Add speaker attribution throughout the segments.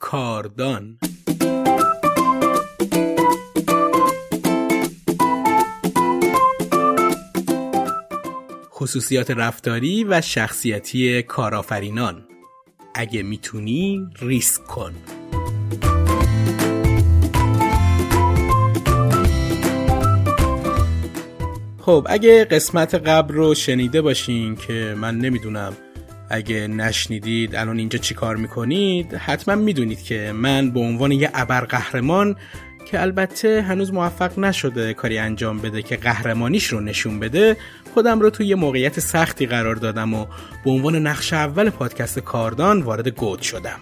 Speaker 1: کاردان. خصوصیات رفتاری و شخصیتی کارآفرینان. اگه می‌تونی ریسک کن. خب اگه قسمت قبل رو شنیده باشین که من نمی‌دونم اگه نشنیدید الان اینجا چی کار می‌کنید حتما می‌دونید که من به عنوان یه ابرقهرمان که البته هنوز موفق نشده کاری انجام بده که قهرمانیش رو نشون بده خودم رو توی یه موقعیت سختی قرار دادم و به عنوان نقش اول پادکست کاردان وارد گود شدم.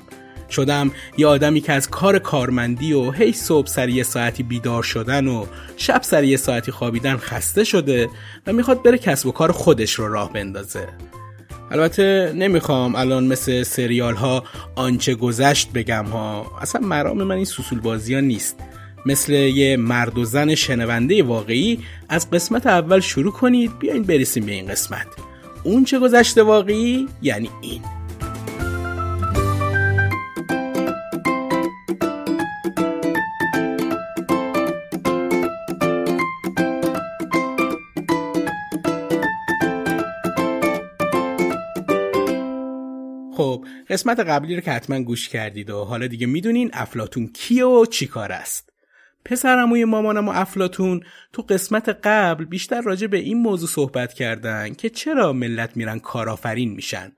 Speaker 1: شدم یه آدمی که از کار کارمندی و هی صبح سر یه ساعتی بیدار شدن و شب سر یه ساعتی خوابیدن خسته شده و می‌خواد بره کسب و کار خودش رو راه بندازه. البته نمی‌خوام الان مثل سریال ها آنچه گذشت بگم ها. اصلا مرام من این سوسول بازی ها نیست. مثل یه مرد و زن شنونده واقعی از قسمت اول شروع کنید بیاین برسیم به این قسمت. اون چه گذشته واقعی؟ یعنی این. قسمت قبلی رو که حتما گوش کردید و حالا دیگه می‌دونین افلاتون کیه و چی کار است. پسرموی مامانم و افلاتون تو قسمت قبل بیشتر راجع به این موضوع صحبت کردن که چرا ملت میرن کارآفرین میشن.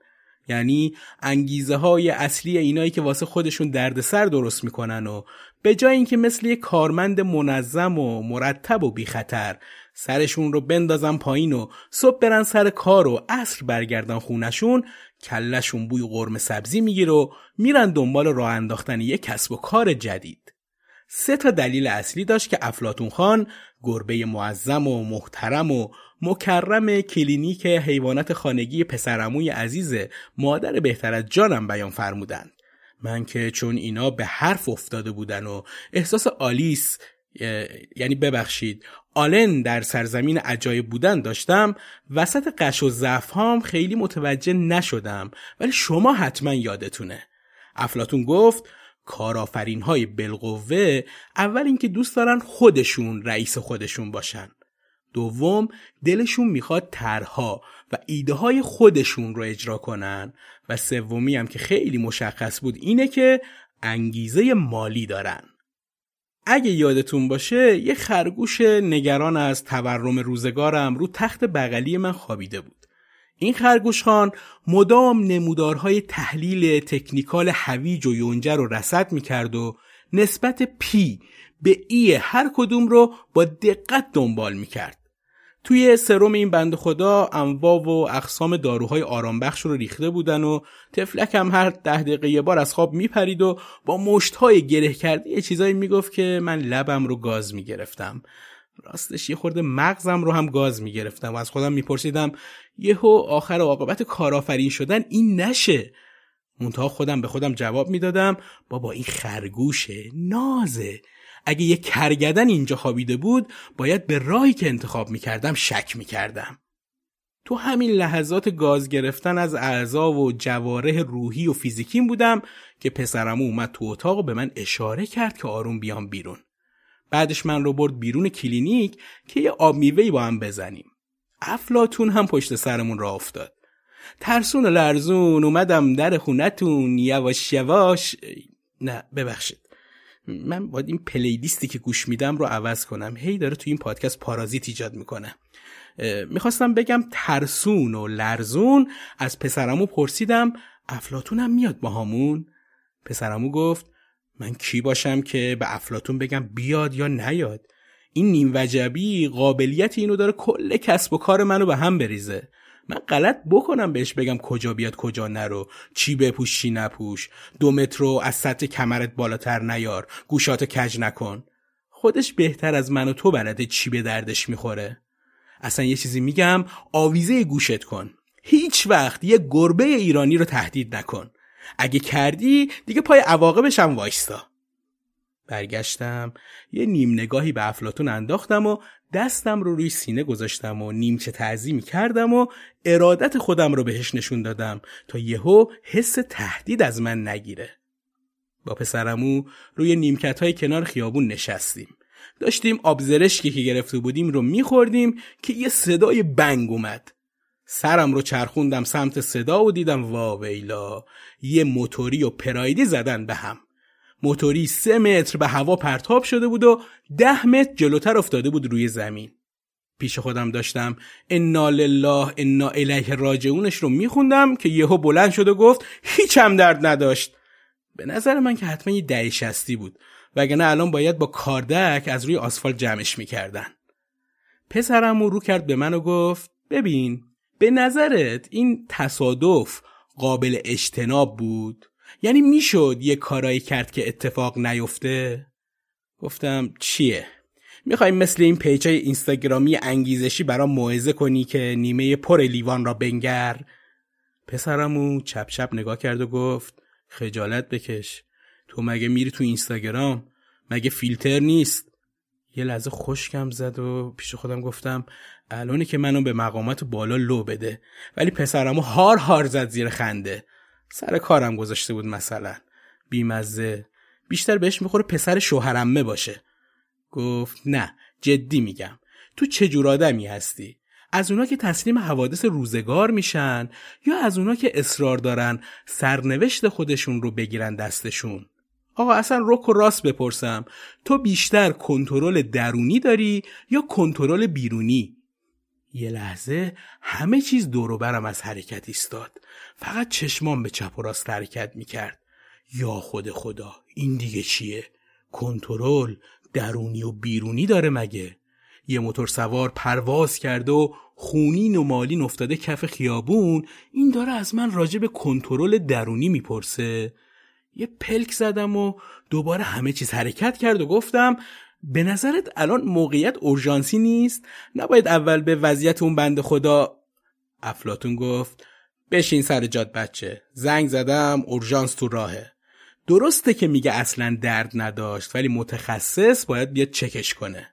Speaker 1: یعنی انگیزه های اصلی اینایی که واسه خودشون دردسر درست می‌کنن و به جای اینکه مثل یه کارمند منظم و مرتب و بی خطر سرشون رو بندازن پایین و صبح برن سر کار و عصر برگردن خونشون کلشون بوی قرمه سبزی می‌گیره و میرن دنبال راه انداختن یک کسب و کار جدید. سه تا دلیل اصلی داشت که افلاطون خان گربه معظم و محترم و مکرم کلینیک حیوانات خانگی پسرعموی عزیز مادر بهتر از جانم بیان فرمودند. من که چون اینا به حرف افتاده بودن و احساس آلیس یعنی ببخشید آلن در سرزمین عجایب بودن داشتم. وسط قش و زفهام خیلی متوجه نشدم ولی شما حتما یادتونه. افلاتون گفت کارآفرین های اول اینکه دوست دارن خودشون رئیس خودشون باشن. دوم دلشون می‌خواد ترها و ایده های خودشون رو اجرا کنن. و سومی هم که خیلی مشخص بود اینه که انگیزه مالی دارن. اگه یادتون باشه یه خرگوش نگران از تورم روزگارم رو تخت بغلی من خوابیده بود این خرگوش خان مدام نمودارهای تحلیل تکنیکال هویج و یونجه رو رسد می‌کرد و نسبت پی به ای هر کدوم رو با دقت دنبال می‌کرد. توی سرم این بند خدا انواع و اقسام داروهای آرامبخش رو ریخته بودن و تفلک هم هر ده دقیقه یه بار از خواب میپرید و با مشتهای گره کرده یه چیزایی می‌گفت که من لبم رو گاز می‌گرفتم. راستش یه خورده مغزم رو هم گاز می‌گرفتم و از خودم میپرسیدم یهو آخر عاقبت کارآفرین شدن این نشه. منتها خودم به خودم جواب می‌دادم بابا این خرگوشه نازه. اگه یه کرگدن اینجا خوابیده بود باید به راهی که انتخاب می‌کردم شک می‌کردم. تو همین لحظات گاز گرفتن از اعضا و جواره روحی و فیزیکیم بودم که پسرم اومد تو اتاق و به من اشاره کرد که آروم بیام بیرون. بعدش من رو برد بیرون کلینیک که یه آب میوهی با هم بزنیم. افلاتون هم پشت سرمون را افتاد. ترسون و لرزون اومدم در خونتون یواش یواش نه ببخشید. من باید این پلیلیستی که گوش میدم رو عوض کنم. هی داره تو این پادکست پارازیت ایجاد می‌کنه. می‌خواستم بگم ترسون و لرزون. از پسرمو پرسیدم افلاتونم میاد با همون پسرمو گفت من کی باشم که به افلاتون بگم بیاد یا نیاد؟ این نیم وجبی قابلیت اینو داره کل کسب و کار منو به هم بریزه. من غلط بکنم بهش بگم کجا بیاد کجا نرو. چی بپوش چی نپوش. دو مترو از سطح کمرت بالاتر نیار. گوشات کج نکن. خودش بهتر از من و تو بلده چی به دردش می‌خوره. اصلا یه چیزی میگم آویزه گوشت کن. هیچ وقت یه گربه ایرانی رو تهدید نکن. اگه کردی دیگه پای عواقبش هم وایستا. برگشتم یه نیم نگاهی به افلاتون انداختم و دستم رو روی سینه گذاشتم و نیمچه تعظیمی کردم و ارادت خودم رو بهش نشون دادم تا یهو حس تهدید از من نگیره. با پسرمو روی نیمکت های کنار خیابون نشستیم. داشتیم آبزرشکی که گرفته بودیم رو میخوردیم که یه صدای بنگ اومد. سرم رو چرخوندم سمت صدا و دیدم واویلا یه موتوری و پرایدی زدن به هم. موتوری سه متر به هوا پرتاب شده بود و ده متر جلوتر افتاده بود روی زمین. پیش خودم داشتم انا لله انا الیه راجعونش رو میخوندم که یهو بلند شد و گفت هیچم درد نداشت. به نظر من که حتما یه ده شستی بود وگرنه الان باید با کاردک از روی آسفالت جمعش می‌کردن. پسرم رو کرد به من و گفت ببین به نظرت این تصادف قابل اجتناب بود؟ یعنی می‌شد یه کارایی کرد که اتفاق نیفته؟ گفتم چیه؟ می‌خوای مثل این پیج های اینستاگرامی انگیزشی برام موعظه کنی که نیمه پر لیوان را بنگر؟ پسرمو چپ چپ نگاه کرد و گفت خجالت بکش. تو مگه میری تو اینستاگرام؟ مگه فیلتر نیست؟ یه لحظه خشکم زد و پیش خودم گفتم الانه که منو به مقامات بالا لو بده. ولی پسرمو هار هار زد زیر خنده. سر کارم گذاشته بود مثلا. بیمزه. بیشتر بهش می‌خوره پسر شوهرمه باشه. گفت نه جدی میگم. تو چه جور آدمی هستی؟ از اونا که تسلیم حوادث روزگار میشن یا از اونا که اصرار دارن سرنوشت خودشون رو بگیرن دستشون؟ آقا اصلا رک و راست بپرسم. تو بیشتر کنترل درونی داری یا کنترل بیرونی؟ یه لحظه همه چیز دور برم از حرکت ایستاد. فقط چشمان به چپ و راست حرکت می‌کرد. یا خود خدا این دیگه چیه؟ کنترل درونی و بیرونی داره مگه؟ یه موتور سوار پرواز کرده و خونین و مالین افتاده کف خیابون. این داره از من راجع به کنترل درونی می‌پرسه. یه پلک زدم و دوباره همه چیز حرکت کرد و گفتم به نظرت الان موقعیت اورژانسی نیست؟ نباید اول به وضعیت اون بند خدا؟ افلاتون گفت بشین سر جاد بچه. زنگ زدم اورژانس تو راهه. درسته که میگه اصلا درد نداشت ولی متخصص باید بیاد چکش کنه.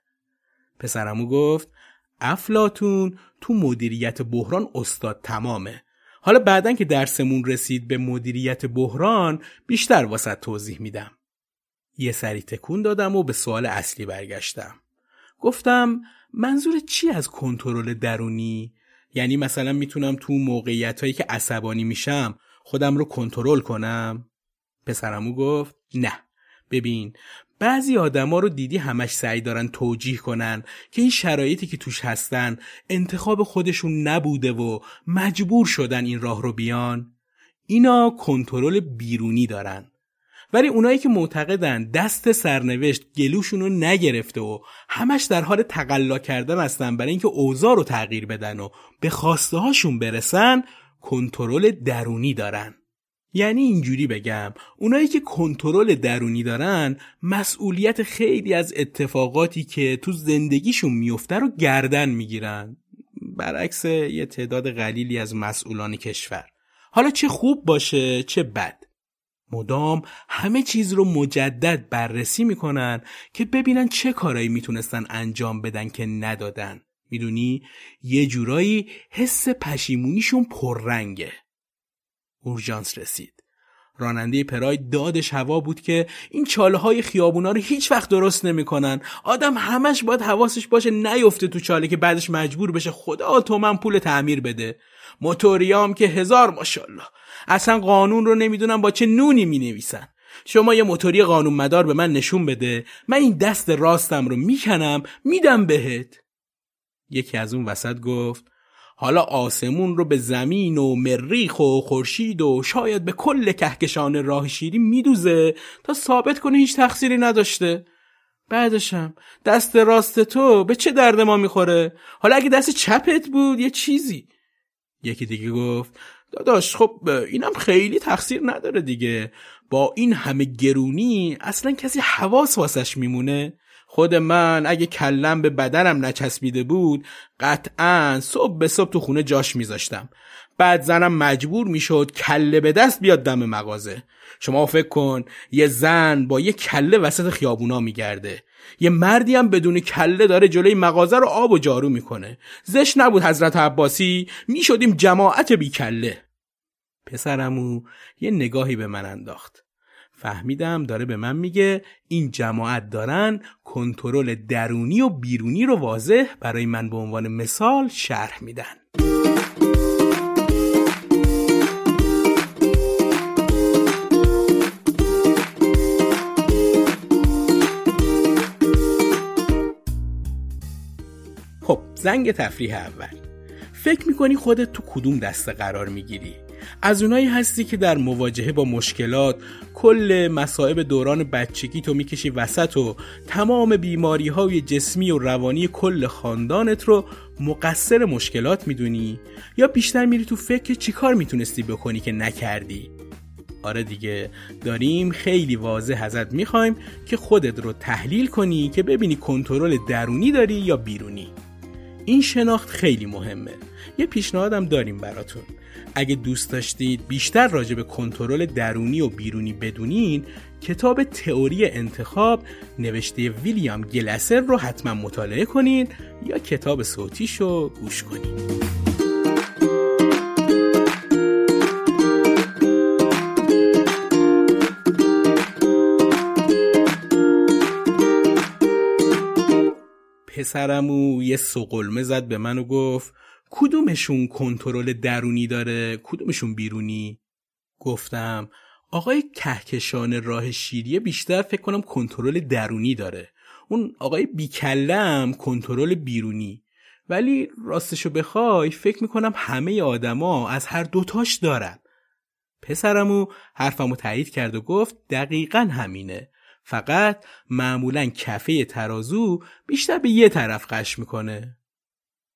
Speaker 1: پسرمو گفت افلاتون تو مدیریت بحران استاد تمامه. حالا بعدا که درسمون رسید به مدیریت بحران بیشتر واسه توضیح میدم. یه سری تکون دادم و به سوال اصلی برگشتم. گفتم منظور چی از کنترل درونی؟ یعنی مثلا می‌تونم تو موقعیت هایی که عصبانی میشم خودم رو کنترل کنم؟ پسرمو گفت نه. ببین بعضی آدما رو دیدی همش سعی دارن توجیه کنن که این شرایطی که توش هستن انتخاب خودشون نبوده و مجبور شدن این راه رو بیان. اینا کنترل بیرونی دارن. ولی اونایی که معتقدن دست سرنوشت گلوشون رو نگرفته و همش در حال تقلا کردن هستن برای اینکه اوضاع رو تغییر بدن و به خواسته هاشون برسن کنترل درونی دارن. یعنی اینجوری بگم اونایی که کنترل درونی دارن مسئولیت خیلی از اتفاقاتی که تو زندگیشون میفته رو گردن می‌گیرن. برعکس یه تعداد قلیلی از مسئولان کشور. حالا چه خوب باشه چه بد. مدام همه چیز رو مجدد بررسی می‌کنن که ببینن چه کارایی می‌تونستن انجام بدن که ندادن. می‌دونی؟ یه جورایی حس پشیمونیشون پررنگه. اورژانس رسید. راننده پراید دادش هوا بود که این چاله های خیابونا رو هیچ وقت درست نمی‌کنن. آدم همش باید حواسش باشه نیفته تو چاله که بعدش مجبور بشه خدا تو من پول تعمیر بده. موتوریام که هزار ماشاءالله. اصلا قانون رو نمی‌دونم با چه نونی می نویسن شما یه موتوری قانون مدار به من نشون بده. من این دست راستم رو می‌کنم میدم بهت. یکی از اون وسط گفت حالا آسمون رو به زمین و مریخ و خورشید و شاید به کل کهکشان راه شیری میدوزه تا ثابت کنه هیچ تقصیری نداشته. بعدشم دست راست تو به چه درد ما می‌خوره؟ حالا اگه دست چپت بود یه چیزی. یکی دیگه گفت داداش خب اینم خیلی تقصیر نداره دیگه. با این همه گرونی اصلا کسی حواس واسش میمونه؟ خود من اگه کلم به بدنم نچسبیده بود قطعا صبح به صبح تو خونه جاش میذاشتم. بعد زنم مجبور می‌شد کله به دست بیاد دم مغازه. شما فکر کن یه زن با یه کله وسط خیابونا میگرده. یه مردی هم بدون کله داره جلوی مغازه رو آب و جارو می‌کنه. زش نبود حضرت عباسی می‌شدیم جماعت بی کله پسرمو یه نگاهی به من انداخت. فهمیدم داره به من میگه این جماعت دارن کنترل درونی و بیرونی رو واضح برای من به عنوان مثال شرح میدن. خب زنگ تفریح اول. فکر می‌کنی خودت تو کدوم دسته قرار می‌گیری؟ از اونایی هستی که در مواجهه با مشکلات کل مصائب دوران بچگی تو می‌کشی وسط و تمام بیماری های جسمی و روانی کل خاندانت رو مقصر مشکلات می‌دونی؟ یا بیشتر میری تو فکر چیکار می‌تونستی بکنی که نکردی؟ آره دیگه داریم خیلی واضح ازت می‌خوایم که خودت رو تحلیل کنی که ببینی کنترل درونی داری یا بیرونی. این شناخت خیلی مهمه. یه پیشنهادم داریم براتون. اگه دوست داشتید بیشتر راجع به کنترل درونی و بیرونی بدونین کتاب تئوری انتخاب نوشته ویلیام گلسر رو حتما مطالعه کنین یا کتاب صوتیشو گوش کنین. پسرمو یه سقلمه زد به من و گفت کدومشون کنترل درونی داره؟ کدومشون بیرونی؟ گفتم آقای کهکشان راه شیریه بیشتر فکر کنم کنترل درونی داره. اون آقای بیکلم کنترل بیرونی. ولی راستشو بخوای فکر می‌کنم همه آدما از هر دوتاش دارن. پسرمو حرفمو تایید کرد و گفت دقیقا همینه. فقط معمولا کفه ترازو بیشتر به یه طرف قش می‌کنه.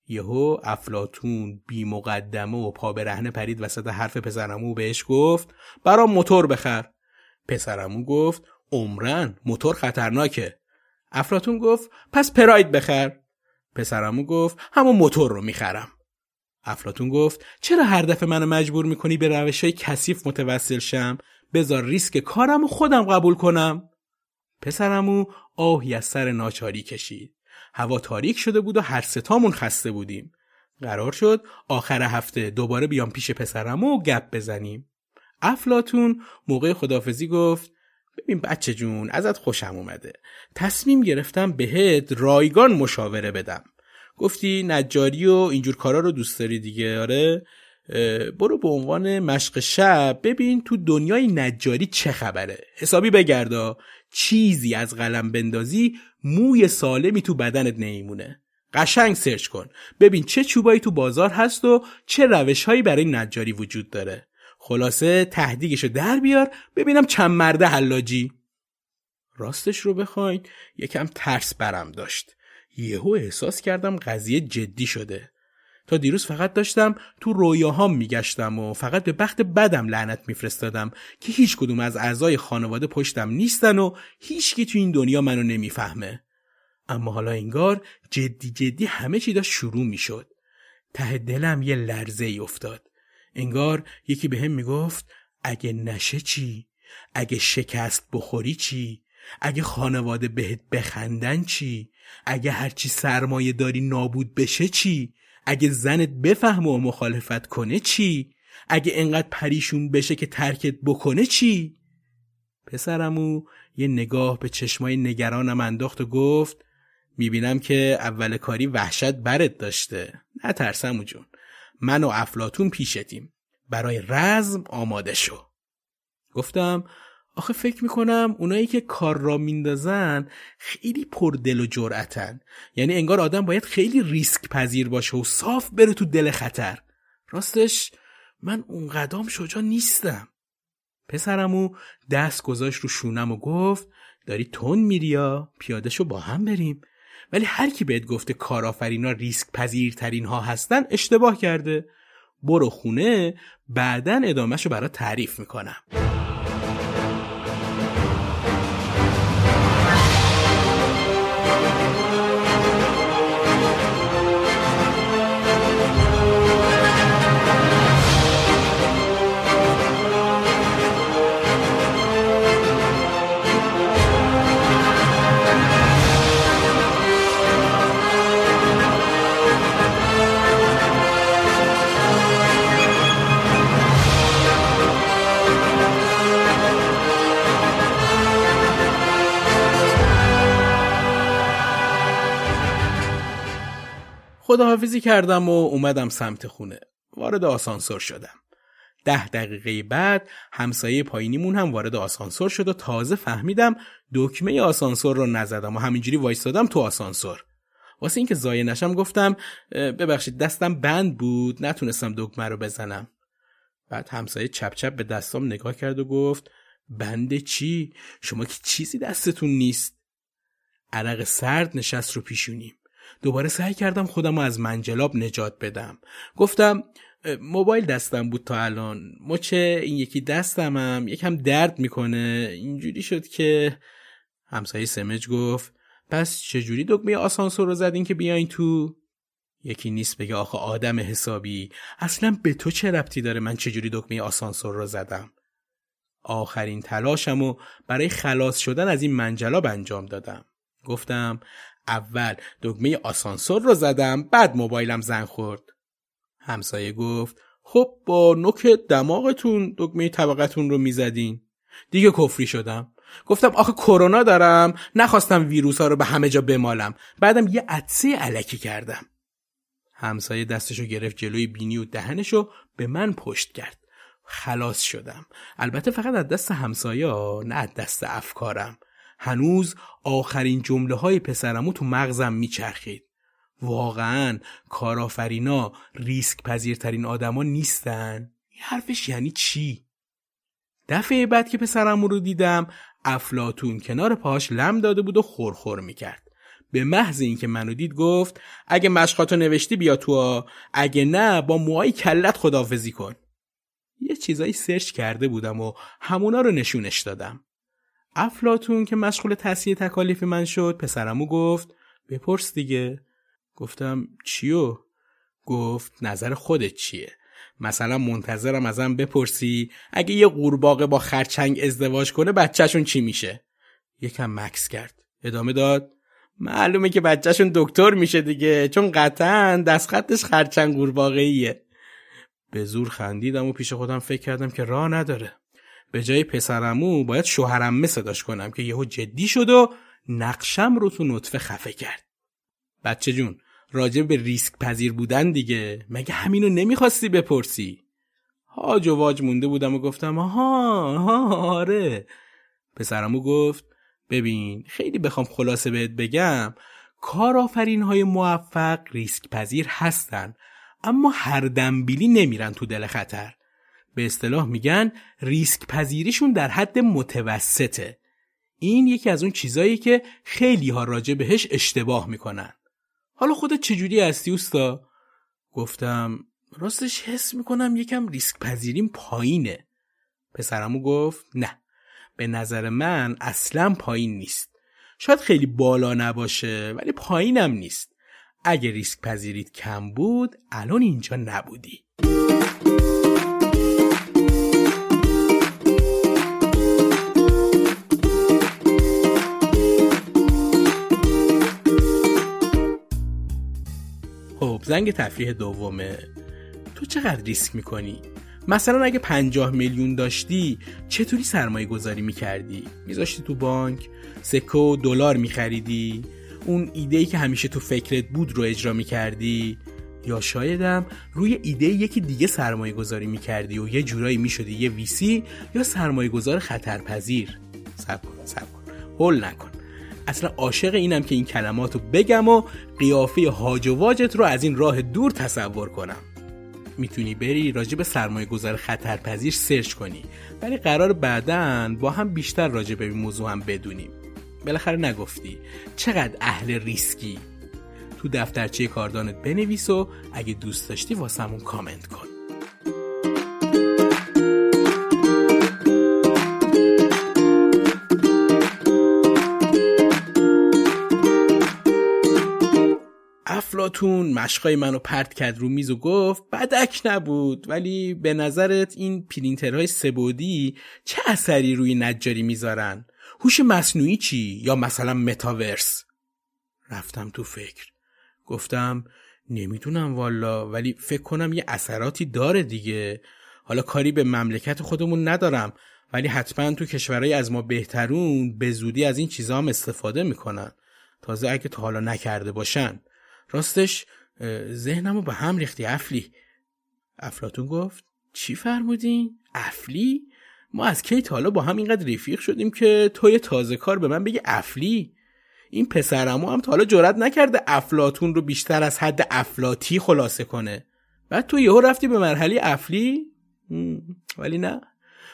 Speaker 1: یهو افلاتون بی مقدمه و پا برهنه پرید وسط حرف پسرمو بهش گفت برام موتور بخر. پسرمو گفت عمرن موتور خطرناکه. افلاتون گفت پس پراید بخر. پسرمو گفت همون موتور رو می‌خرم. افلاتون گفت چرا هر دفعه منو مجبور می‌کنی به روش های کثیف متوسل شم؟ بذار ریسک کارم و خودم قبول کنم. پسرمو آهی از سر ناچاری کشید. هوا تاریک شده بود و هر ستامون خسته بودیم. قرار شد آخر هفته دوباره بیام پیش پسرمو و گپ بزنیم. افلاتون موقع خدافزی گفت ببین بچه جون ازت خوشم اومده. تصمیم گرفتم بهت رایگان مشاوره بدم. گفتی نجاری و اینجور کارا رو دوست داری دیگه آره؟ برو به عنوان مشق شب ببین تو دنیای نجاری چه خبره. حسابی بگردا. چیزی از قلم بندازی موی سالمی تو بدنت نمیمونه. قشنگ سرچ کن. ببین چه چوبایی تو بازار هست و چه روشهایی برای نجاری وجود داره. خلاصه تهدیگشو در بیار ببینم چند مرده حلاجی. راستش رو بخواین. یکم ترس برم داشت. یهو احساس کردم قضیه جدی شده. تا دیروز فقط داشتم تو رویاهام میگشتم و فقط به بخت بدم لعنت میفرستادم که هیچ کدوم از اعضای خانواده پشتم نیستن و هیچکی تو این دنیا منو نمی‌فهمه. اما حالا انگار جدی جدی همه چی داشت شروع می‌شد. ته دلم یه لرزه ای افتاد. انگار یکی به هم می‌گفت اگه نشه چی؟ اگه شکست بخوری چی؟ اگه خانواده بهت بخندن چی؟ اگه هرچی سرمایه داری نابود بشه چی؟ اگه زنت بفهمه و مخالفت کنه چی؟ اگه انقدر پریشون بشه که ترکت بکنه چی؟ پسرمو یه نگاه به چشمای نگرانم انداخت و گفت می‌بینم که اول کاری وحشت برت داشته. نه ترسمو جون. من و افلاتون پیشتیم. برای رزم آماده شو. گفتم آخه فکر می‌کنم اونایی که کار را میندازن خیلی پردل و جرأتن. یعنی انگار آدم باید خیلی ریسک پذیر باشه و صاف بره تو دل خطر. راستش من اون قدام شجا نیستم. پسرمو دست گذاشت رو شونم و گفت داری تون میری یا؟ پیاده شو با هم بریم. ولی هر کی بهت گفته کارآفرینا ریسک پذیرترین ها هستن اشتباه کرده. برو خونه بعدا ادامهشو برات تعریف می‌کنم. خداحافظی کردم و اومدم سمت خونه. وارد آسانسور شدم. ده دقیقه بعد همسایه پایینیمون هم وارد آسانسور شد و تازه فهمیدم دکمه آسانسور رو نزدم و همینجوری وایستادم تو آسانسور. واسه اینکه زایه نشم گفتم ببخشید دستم بند بود نتونستم دکمه رو بزنم. بعد همسایه چپ چپ به دستام نگاه کرد و گفت بند چی؟ شما که چیزی دستتون نیست. عرق سرد نشست رو پیشونیم. دوباره سعی کردم خودم از منجلاب نجات بدم. گفتم موبایل دستم بود تا الان. مچه این یکی دستمم یکم درد می‌کنه. اینجوری شد که همسایه سمج گفت پس چجوری دکمه آسانسور رو زدین که بیاین تو؟ یکی نیست بگه آخه آدم حسابی. اصلا به تو چه ربطی داره من چجوری دکمه آسانسور رو زدم؟ آخرین تلاشم و برای خلاص شدن از این منجلاب انجام دادم. گفتم اول دکمه آسانسور رو زدم بعد موبایلم زن خورد. همسایه گفت خب با نوک دماغتون دکمه طبقتون رو می‌زدین. دیگه کفری شدم. گفتم آخه کرونا دارم نخواستم ویروس ها رو به همه جا بمالم. بعدم یه عدسه علکی کردم. همسایه دستشو گرفت جلوی بینی و دهنشو به من پشت کرد. خلاص شدم. البته فقط از دست همسایه نه از دست افکارم. هنوز آخرین جمله های پسرمو تو مغزم میچرخید. واقعا کارآفرینا ریسک پذیرترین آدما نیستن. این حرفش یعنی چی؟ دفعه بعد که پسرمو رو دیدم افلاتون کنار پاش لم داده بود و خورخور می‌کرد. به محض اینکه منو دید گفت اگه مشقاتو نوشتی بیا تو اگه نه با موهای کلت خدافزی کن. یه چیزایی سرچ کرده بودم و همونا رو نشونش دادم. افلاتون که مشغول تصحیح تکالیف من شد پسرمو گفت بپرس دیگه. گفتم چیو؟ گفت نظر خودت چیه؟ مثلا منتظرم ازم بپرسی اگه یه قورباغه با خرچنگ ازدواج کنه بچهشون چی میشه؟ یکم مکس کرد. ادامه داد معلومه که بچهشون دکتر میشه دیگه چون قطعا دستخطش خرچنگ قورباغه‌ایه. به زور خندیدم و پیش خودم فکر کردم که راه نداره. به جای پسرمو باید شوهرم صداش کنم که یهو جدی شد و نقشم رو تو نطفه خفه کرد. بچه جون راجع به ریسک پذیر بودن دیگه. مگه همینو نمی‌خواستی بپرسی؟ هاج و واج مونده بودم و گفتم آها ها آره. پسرمو گفت ببین خیلی بخوام خلاصه بهت بگم کارآفرین های موفق ریسک پذیر هستن اما هر دنبیلی نمیرن تو دل خطر. به اصطلاح میگن ریسک پذیریشون در حد متوسطه. این یکی از اون چیزایی که خیلی ها راجع بهش اشتباه می‌کنن. حالا خودت چجوری هستی اوستا؟ گفتم راستش حس می‌کنم یکم ریسک پذیریم پایینه. پسرمو گفت نه به نظر من اصلا پایین نیست. شاید خیلی بالا نباشه ولی پایینم نیست. اگه ریسک پذیرید کم بود الان اینجا نبودی. زنگ تفریح دومه تو چقدر ریسک می‌کنی؟ مثلا اگه پنجاه میلیون داشتی چطوری سرمایه گذاری می‌کردی؟ میذاشتی تو بانک؟ سکه و دلار میخریدی؟ اون ایده ای که همیشه تو فکرت بود رو اجرا می‌کردی؟ یا شایدم روی ایده یکی دیگه سرمایه گذاری می‌کردی و یه جورایی می‌شدی یه ویسی یا سرمایه گذار خطرپذیر سب کن سب کن هول نکن اصلا عاشق اینم که این کلمات رو بگم و قیافه هاج و واجت رو از این راه دور تصور کنم. می‌تونی بری راجع به سرمایه گذار خطرپذیر search کنی. ولی قراره بعدا با هم بیشتر راجع به این موضوع هم بدونیم. بالاخره نگفتی. چقدر اهل ریسکی. تو دفترچه کاردانت بنویس و اگه دوست داشتی واسمون کامنت کن. افلاتون مشقای منو پرت کرد رو میز و گفت بدک نبود. ولی به نظرت این پرینترهای سبودی چه اثری روی نجاری می‌ذارن؟ هوش مصنوعی چی؟ یا مثلا متاورس؟ رفتم تو فکر. گفتم نمی‌دونم والا ولی فکر کنم یه اثراتی داره دیگه. حالا کاری به مملکت خودمون ندارم ولی حتما تو کشورهای از ما بهترون به زودی از این چیزا هم استفاده می‌کنن. تازه اگه تا حالا نکرده باشن. راستش ذهنمو به هم ریختی افلی. افلاتون گفت چی فرمودین؟ افلی؟ ما از کی حالا با هم اینقدر رفیق شدیم که توی تازه کار به من بگی افلی؟ این پسرمو هم تا حالا جرات نکرده افلاتون رو بیشتر از حد افلاتی خلاصه کنه. بعد تو یهو رفتی به مرحله افلی؟ ولی نه.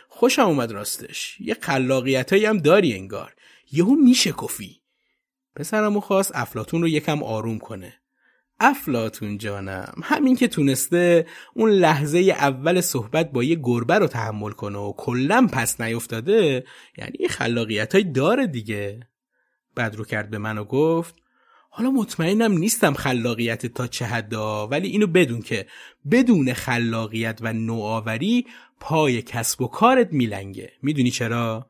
Speaker 1: خوشم اومد راستش. یه خلاقیتایی هم داری انگار. یهو میشه کفی. پسرمو خواست افلاتون رو یکم آروم کنه. افلاتون جانم همین که تونسته اون لحظه اول صحبت با یه گربه رو تحمل کنه و کلا پس نیفتاده یعنی یه خلاقیت های داره دیگه بعد رو کرد به من و گفت حالا مطمئنم نیستم خلاقیت تا چه حدا ولی اینو بدون که بدون خلاقیت و نوآوری پای کسب و کارت میلنگه می‌دونی چرا؟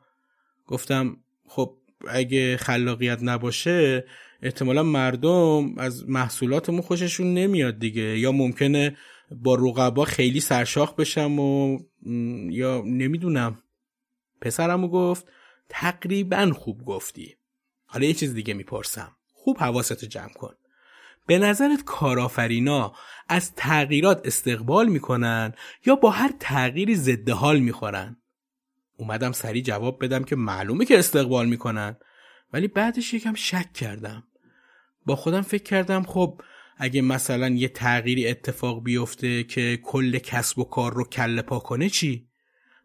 Speaker 1: گفتم خب اگه خلاقیت نباشه احتمالا مردم از محصولاتمون خوششون نمیاد دیگه. یا ممکنه با رقبا خیلی سرشاخ بشم و یا نمی‌دونم. پسرمو گفت تقریبا خوب گفتی. حالا یه چیز دیگه می‌پرسم. خوب حواستو جمع کن. به نظرت کارآفرینا از تغییرات استقبال می‌کنن یا با هر تغییری ضد حال می‌خورن؟ اومدم سریع جواب بدم که معلومه که استقبال می‌کنن. ولی بعدش یکم شک کردم. با خودم فکر کردم خب اگه مثلا یه تغییری اتفاق بیفته که کل کسب و کار رو کله پا کنه چی؟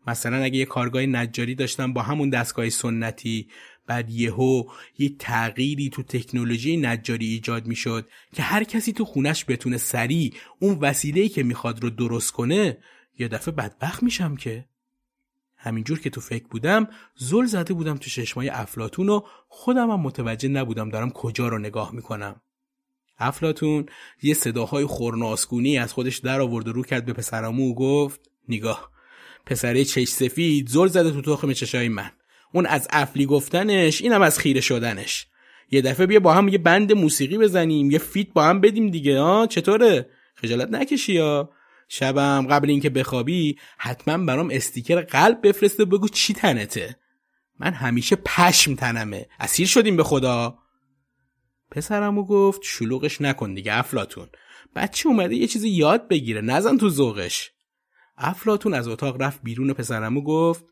Speaker 1: مثلا اگه یه کارگاه نجاری داشتم با همون دستگاه سنتی بعد یهو یه تغییری تو تکنولوژی نجاری ایجاد می‌شد که هر کسی تو خونش بتونه سریع اون وسیله‌ای که می‌خواد رو درست کنه یه دفعه بدبخت میشم که همینجور که تو فکر بودم زل زده بودم تو چشمای افلاتون و خودم هم متوجه نبودم دارم کجا رو نگاه می‌کنم. افلاتون یه صداهای خورناسکونی از خودش در آورد و رو کرد به پسرامو و گفت نگاه پسره چش سفید زل زده تو تخم چشای من. اون از افلی گفتنش اینم از خیره شدنش. یه دفعه بیا با هم یه بند موسیقی بزنیم یه فیت با هم بدیم دیگه ها چطوره؟ خجالت نکشی یا شبم قبل اینکه بخوابی حتما برام استیکر قلب بفرسته بگو چی تنته. من همیشه پشم تنمه. اسیر شدیم به خدا. پسرمو گفت شلوغش نکن دیگه افلاتون. بچه اومده یه چیزی یاد بگیره نزن تو ذوقش. افلاتون از اتاق رفت بیرون پسرمو گفت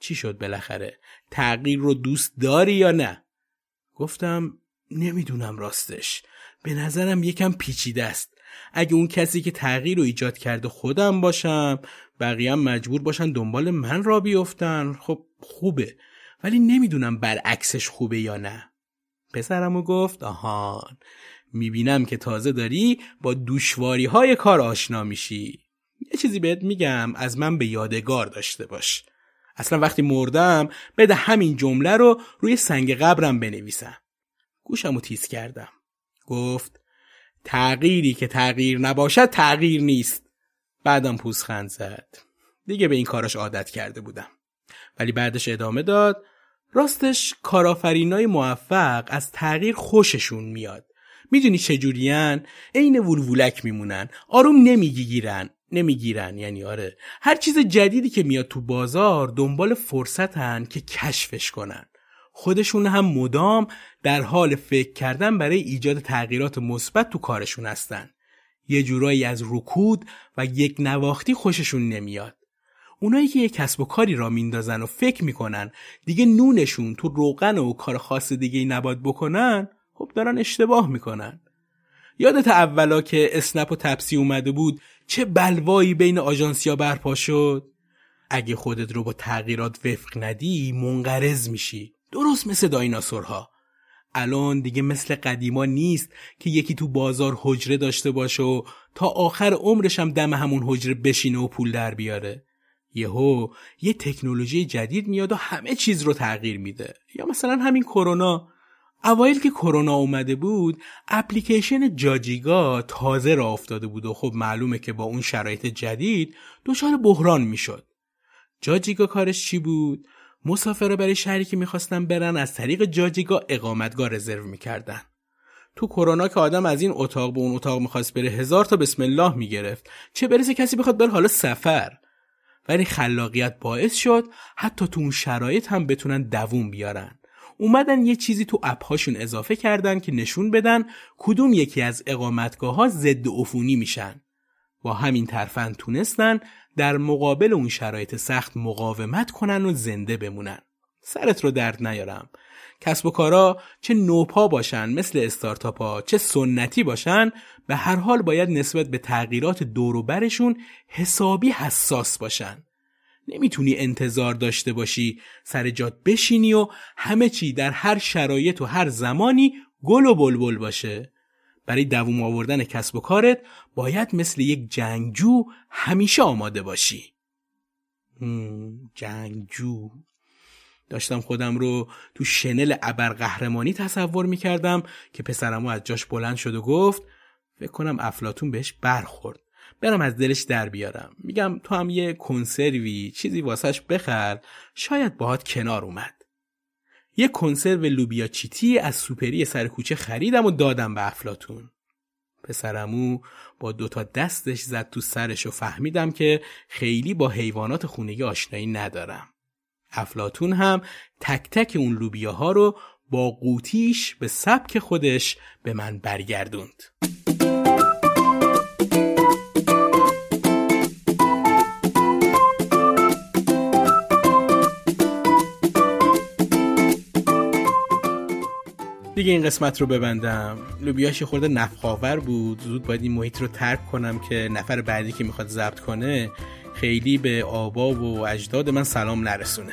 Speaker 1: چی شد بالاخره؟ تغییر رو دوست داری یا نه؟ گفتم نمی‌دونم راستش. به نظرم یکم پیچیده است. اگه اون کسی که تغییر رو ایجاد کرده خودم باشم بقیه هم مجبور باشن دنبال من را بیفتن. خب خوبه. ولی نمی‌دونم برعکسش خوبه یا نه. پسرمو گفت آهان می‌بینم که تازه داری با دوشواری های کار آشنا میشی. یه چیزی بهت میگم از من به یادگار داشته باش. اصلا وقتی مردم بده همین جمله رو روی سنگ قبرم بنویسم گوشمو تیز کردم. گفت تغییری که تغییر نباشد تغییر نیست. بعدم پوزخند زد. دیگه به این کاراش عادت کرده بودم. ولی بعدش ادامه داد راستش کارآفرینای موفق از تغییر خوششون میاد. می‌دونی چجورین عین وولولک میمونن آروم نمی‌گیرن. نمی‌گیرن یعنی آره. هر چیز جدیدی که میاد تو بازار دنبال فرصتن که کشفش کنن. خودشون هم مدام در حال فکر کردن برای ایجاد تغییرات مثبت تو کارشون هستن. یه جورایی از رکود و یک نواختی خوششون نمیاد. اونایی که یه کسب و کاری را میندازن و فکر می‌کنن دیگه نونشون تو روغن و کار خاص دیگه نباد بکنن خب دارن اشتباه می‌کنن. یادت اولا که اسنپ و تپسی اومده بود چه بلوایی بین آژانسیا برپا شد؟ اگه خودت رو با تغییرات وفق ندی منقرض میشی. درست مثل دایناسورها. الان دیگه مثل قدیما نیست که یکی تو بازار حجره داشته باشه و تا آخر عمرش هم دم همون حجره بشینه و پول در بیاره. یهو یه تکنولوژی جدید میاد و همه چیز رو تغییر میده. یا مثلا همین کرونا. اوایل که کرونا اومده بود اپلیکیشن جاجیگا تازه را افتاده بود و خب معلومه که با اون شرایط جدید دچار بحران می‌شد. جاجیگا کارش چی بود؟ مسافر برای شهری که می‌خواستن برن از طریق جاجیگا اقامتگاه رزرو می‌کردن. تو کرونا که آدم از این اتاق به اون اتاق می‌خواست بره هزار تا بسم الله می‌گرفت. چه برسه کسی بخواد بره حالا سفر. ولی خلاقیت باعث شد حتی تو اون شرایط هم بتونن دووم بیارن. اومدن یه چیزی تو اپهاشون اضافه کردن که نشون بدن کدوم یکی از اقامتگاه ها ضد عفونی میشن. با همین ترفند تونستن در مقابل اون شرایط سخت مقاومت کنن و زنده بمونن. سرت رو درد نیارم. کسب و کارا چه نوپا باشن مثل استارتاپا چه سنتی باشن به هر حال باید نسبت به تغییرات دور و برشون حسابی حساس باشن. نمی‌تونی انتظار داشته باشی سر جات بشینی و همه چی در هر شرایط و هر زمانی گل و بلبل باشه. برای دووم آوردن کسب و کارت باید مثل یک جنگجو همیشه آماده باشی. جنگجو. داشتم خودم رو تو شنل ابرقهرمانی تصور می‌کردم که پسرمو از جاش بلند شد و گفت فکر کنم افلاتون بهش برخورد. برم از دلش در بیارم. میگم تو هم یه کنسروی چیزی واسش بخر. شاید باهات کنار اومد. یه کنسرو لوبیا چیتی از سوپری سر کوچه خریدم و دادم به افلاتون پسرمو با دوتا دستش زد تو سرش و فهمیدم که خیلی با حیوانات خونگی آشنایی ندارم افلاتون هم تک تک اون لوبیاها رو با قوتیش به سبک خودش به من برگردوند. دیگه این قسمت رو ببندم. لوبیاش خورده نفخاور بود. زود باید این محیط رو ترک کنم که نفر بعدی که می‌خواد ضبط کنه خیلی به آبا و اجداد من سلام نرسونه.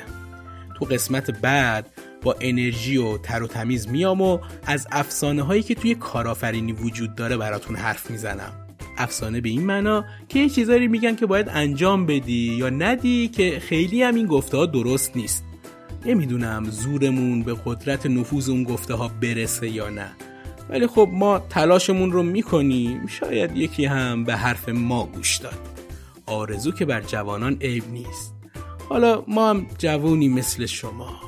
Speaker 1: تو قسمت بعد با انرژی و تر و تمیز میام و از افسانه هایی که توی کارآفرینی وجود داره براتون حرف می‌زنم. افسانه به این معنا که یه چیزایی میگن که باید انجام بدی یا ندی که خیلی هم این گفته ها درست نیست. نمی‌دونم زورمون به قدرت نفوذ اون گفته ها برسه یا نه. ولی خب ما تلاشمون رو می‌کنیم. شاید یکی هم به حرف ما گوش داد. آرزو که بر جوانان عیب نیست. حالا ما هم جوونی مثل شما.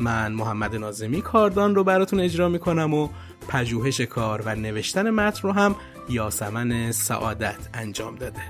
Speaker 1: من محمد نازمی کاردان رو براتون اجرا می‌کنم و پژوهش کار و نوشتن متن رو هم یاسمن سعادت انجام داده.